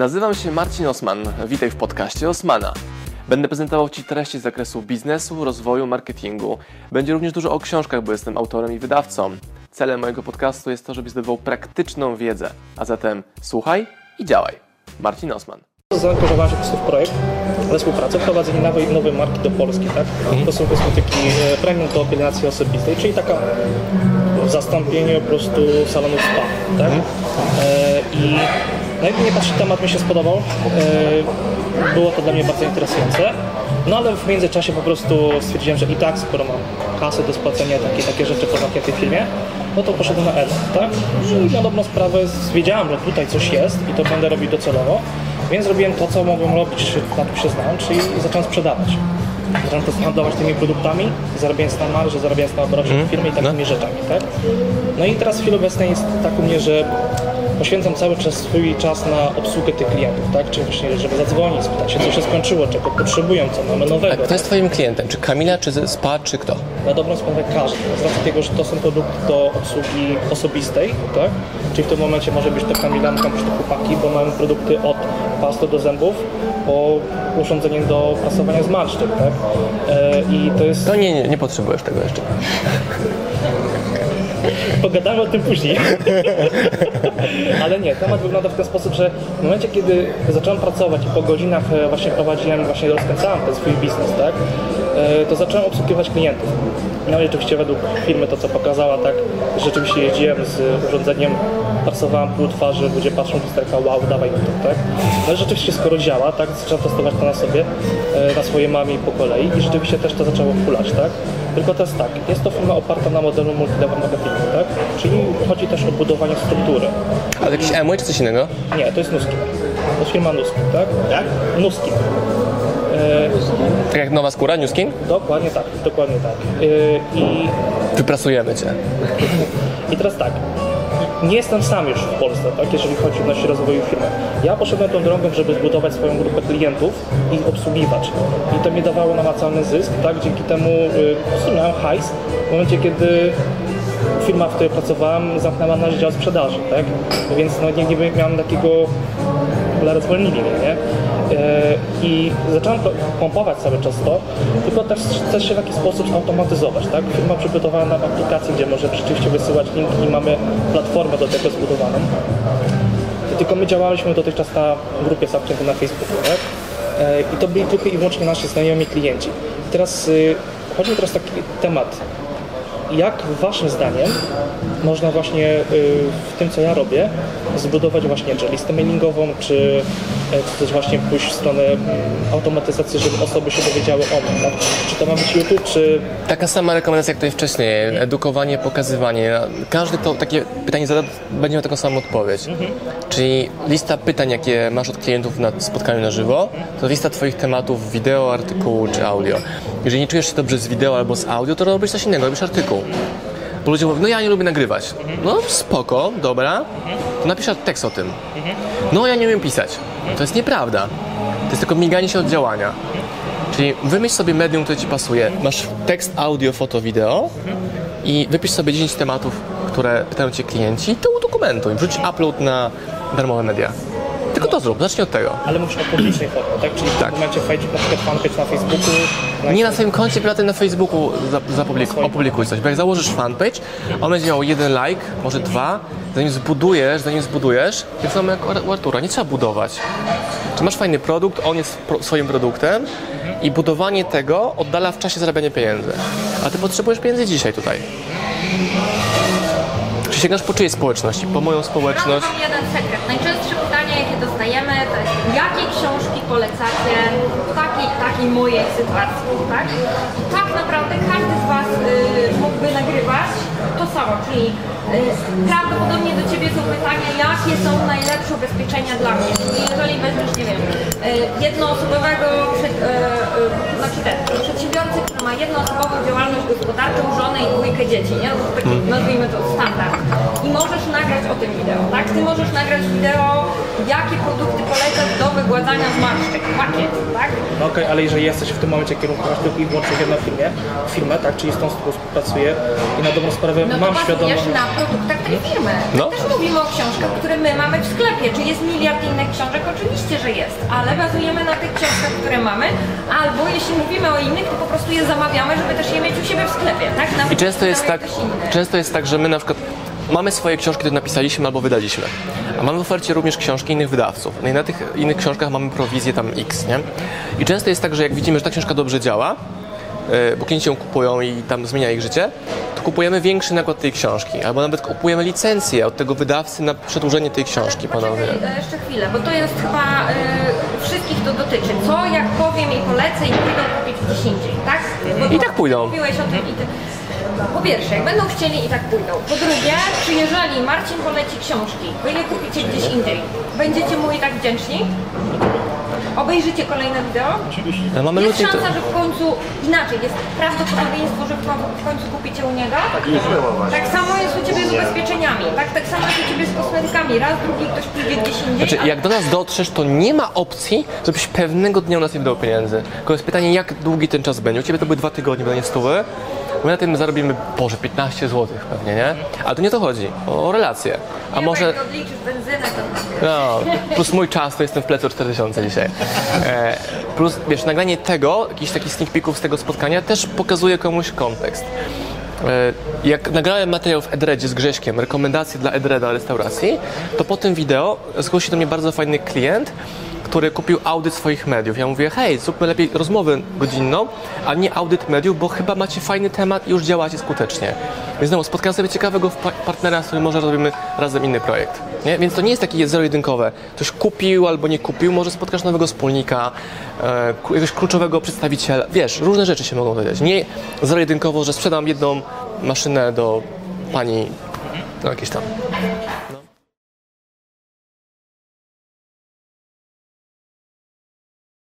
Nazywam się Marcin Osman. Witaj w podcaście Osmana. Będę prezentował Ci treści z zakresu biznesu, rozwoju, marketingu. Będzie również dużo o książkach, bo jestem autorem i wydawcą. Celem mojego podcastu jest to, żebyś zdobywał praktyczną wiedzę. A zatem słuchaj i działaj. Marcin Osman. Zaangażowałem się po prostu w projekt, we współpracę, wprowadzenie nowej, nowej marki do Polski, tak? To są kosmetyki e, premium do pielęgnacji osobistej, czyli taka zastąpienie po prostu salonu spa, tak? E, I no jak nie patrzę, temat mi się spodobał. E, było to dla mnie bardzo interesujące. No ale w międzyczasie po prostu stwierdziłem, że i tak skoro mam kasę do spłacenia takie, takie rzeczy po tej firmie, no to poszedłem na etat, tak? I na dobrą sprawę wiedziałem, że tutaj coś jest i to będę robił docelowo, więc zrobiłem to, co mogłem robić, na tym się znałem, czyli zacząłem sprzedawać. Zacząłem to handlować tymi produktami, zarabiając na marży, zarabiając na obrocie Mhm. firmy i takimi No. rzeczami, tak? No i teraz w chwili obecnej jest tak u mnie, że poświęcam cały czas swój czas na obsługę tych klientów, tak? Czyli właśnie, żeby zadzwonić, spytać się, co się skończyło, czego potrzebują, co mamy A nowego. kto jest Twoim klientem? Czy Kamila, czy Spa, czy kto? Na dobrą sprawę każdy. Z racji tego, że to są produkty do obsługi osobistej, tak? Czyli w tym momencie może być to kamilanka, może to chłopaki, bo mamy produkty od pasty do zębów po urządzenie do prasowania zmarszczek, tak? E, I to jest... No nie, nie, nie potrzebujesz tego jeszcze. Pogadamy o tym później. Ale nie, temat wygląda w ten sposób, że w momencie, kiedy zacząłem pracować i po godzinach e, właśnie prowadziłem, właśnie rozkręcałem ten swój biznes, tak, e, to zacząłem obsługiwać klientów. No i oczywiście według firmy to, co pokazała, tak, rzeczywiście jeździłem z urządzeniem, prasowałem pół twarzy, ludzie patrzą, lusterka, wow, dawaj mi to, tak. No i rzeczywiście skoro działa, tak, zacząłem testować to na sobie, e, na swojej mamie i po kolei i rzeczywiście też to zaczęło kulać, tak. Tylko to jest tak, jest to firma oparta na modelu multilevel marketingu, tak? Czyli chodzi też o budowanie struktury. Ale jakiś Amway czy coś innego? Nie, to jest Nuskin. To jest firma Nuskin, tak? Jak? Nuskin. Tak jak nowa skóra, New Skin? dokładnie tak, dokładnie tak. E, i, Wyprasujemy Cię. I teraz tak, nie jestem sam już w Polsce, tak, jeżeli chodzi o odnośnie rozwoju firmy. Ja poszedłem tą drogą, żeby zbudować swoją grupę klientów i obsługiwać. I to mi dawało namacalny zysk, tak, dzięki temu y, prostu miałem hajs w momencie, kiedy firma, w której pracowałem, zamknęła nasz dział sprzedaży, tak, więc no nie, nie miałem takiego cholera zwolnili mnie, nie? E, I zacząłem pompować cały czas to, tylko też chcę się w jakiś sposób zautomatyzować, tak? Firma przygotowała nam aplikację, gdzie możemy rzeczywiście wysyłać linki i mamy platformę do tego zbudowaną. Tylko my działaliśmy dotychczas na grupie zamkniętej na Facebooku, tak? E, I to byli tylko i wyłącznie nasi znajomi klienci. I teraz y, chodzi teraz taki temat, jak waszym zdaniem można właśnie y, w tym, co ja robię, zbudować właśnie czy listę mailingową, czy, e, czy też właśnie pójść w stronę mm, automatyzacji, żeby osoby się dowiedziały o mnie, tak? Czy to ma być YouTube, czy Taka sama rekomendacja jak tutaj wcześniej. Edukowanie, pokazywanie. Każdy to takie pytanie zada, będzie miał taką samą odpowiedź. Czyli lista pytań, jakie masz od klientów na spotkaniu na żywo, to lista Twoich tematów wideo, artykułu czy audio. Jeżeli nie czujesz się dobrze z wideo albo z audio, to robisz coś innego, robisz artykuł. Bo ludzie mówią, no ja nie lubię nagrywać. No spoko, dobra, to napisz tekst o tym. No ja nie umiem pisać. To jest nieprawda. To jest tylko miganie się od działania. Czyli wymyśl sobie medium, które Ci pasuje. Masz tekst, audio, foto, wideo i wypisz sobie 10 tematów, które pytają Cię klienci i to udokumentuj. Wrzuć upload na darmowe media. Tylko to zrób, zacznij od tego. ale mówisz o publicznej formie, tak? Czyli w Tak. tym momencie na przykład fanpage na Facebooku, na Nie na swoim koncie prywatnym na Facebooku zapublikuj, opublikuj coś, bo jak założysz fanpage, on będzie miał jeden like, może dwa, zanim zbudujesz, zanim zbudujesz, tak samo jak u Ar- u Artura, nie trzeba budować. Czy masz fajny produkt, on jest pro, swoim produktem i budowanie tego oddala w czasie zarabiania pieniędzy. A ty potrzebujesz pieniędzy dzisiaj tutaj. Czy sięgasz po czyjej społeczności? Po moją społeczność? Mam jeden sekret. Dostajemy, to jest jakie książki polecacie w takiej, takiej mojej sytuacji, tak? I tak naprawdę każdy z Was y, mógłby nagrywać to samo, czyli y, prawdopodobnie do Ciebie są pytania, jakie są najlepsze ubezpieczenia dla mnie. Czyli jeżeli weźmiesz, nie wiem, y, jednoosobowego, przy, y, y, znaczy ten, przedsiębiorcę, który ma jednoosobową działalność gospodarczą, żonę i dwójkę dzieci, nie? No taki, nazwijmy to standard. I możesz nagrać o tym wideo, tak? Ty możesz nagrać wideo, jakie produkty polecać do wygładzania zmarszczek, pakiet, tak? No okej, ale jeżeli jesteś w tym momencie kierunkować tylko i wyłącznie w jedną firmie, firmę, tak, czyli z tą z którą współpracuję i na dobrą sprawę No mam świadomość... bazujesz na produktach tej firmy. No. Też mówimy o książkach, które my mamy w sklepie. Czy jest miliard innych książek? Oczywiście, że jest, ale bazujemy na tych książkach, które mamy, albo jeśli mówimy o innych, to po prostu je zamawiamy, żeby też je mieć u siebie w sklepie, tak? Nawet I często jest tak, często jest tak, że my na przykład mamy swoje książki, które napisaliśmy albo wydaliśmy. A mamy w ofercie również książki innych wydawców. No i na tych innych książkach mamy prowizję tam X, nie? I często jest tak, że jak widzimy, że ta książka dobrze działa, yy, bo klienci ją kupują i tam zmienia ich życie, to kupujemy większy nakład tej książki. Albo nawet kupujemy licencję od tego wydawcy na przedłużenie tej książki ponownie. E, jeszcze chwilę, bo to jest chyba y, wszystkich to dotyczy. Co jak powiem i polecę i pójdą kupić gdzieś indziej, tak? Bo I tak pójdą. Mówiłeś o tym i ty. Po pierwsze, jak będą chcieli i tak pójdą. Po drugie, czy jeżeli Marcin poleci książki, wy je kupicie gdzieś indziej, będziecie mu i tak wdzięczni? Obejrzycie kolejne wideo? No, mamy jest szansa, to- że w końcu, inaczej, jest prawdopodobieństwo, że w końcu- kupicie u niego? Tak samo jest u Ciebie z ubezpieczeniami, tak? Tak samo jest u Ciebie z kosmetykami. Raz, drugi ktoś pójdzie gdzieś indziej, Znaczy, a jak do nas dotrzesz, to nie ma opcji, żebyś pewnego dnia u nas nie wydał pieniędzy. Tylko jest pytanie, jak długi ten czas będzie. U Ciebie to były dwa tygodnie, bo nie stówy. My na tym zarobimy, Boże, 15 zł pewnie, nie? Ale tu nie to chodzi, o, relacje. A może... to No, plus mój czas, to jestem w plecu 4000 dzisiaj. E, plus, wiesz, nagranie tego, jakichś takich sneak peeków z tego spotkania też pokazuje komuś kontekst. E, jak nagrałem materiał w Edredzie z Grześkiem, rekomendacje dla Edreda restauracji, to po tym wideo zgłosił do mnie bardzo fajny klient, który kupił audyt swoich mediów. Ja mówię, hej, zróbmy lepiej rozmowę godzinną, a nie audyt mediów, bo chyba macie fajny temat i już działacie skutecznie. Więc znowu, spotkałem sobie ciekawego pa- partnera, z którym może robimy razem inny projekt. Nie? Więc to nie jest takie zero-jedynkowe. Coś kupił albo nie kupił, może spotkasz nowego wspólnika, e, jakiegoś kluczowego przedstawiciela. Wiesz, różne rzeczy się mogą dodać. Nie zero-jedynkowo, że sprzedam jedną maszynę do pani, no jakieś tam.